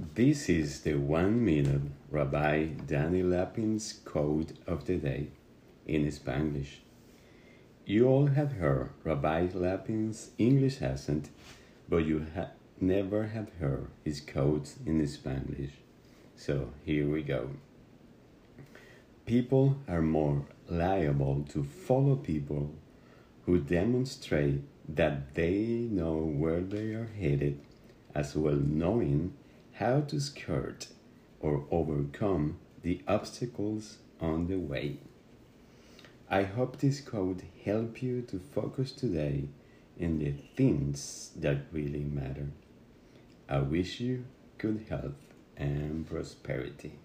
This is the one minute Rabbi Danny Lapin's quote of the day in Spanish. You all have heard Rabbi Lapin's English accent, but you ha- never have heard his quotes in Spanish. So here we go. People are more liable to follow people who demonstrate that they know where they are headed, as well knowing how to skirt or overcome the obstacles on the way. I hope this code help you to focus today in the things that really matter. I wish you good health and prosperity.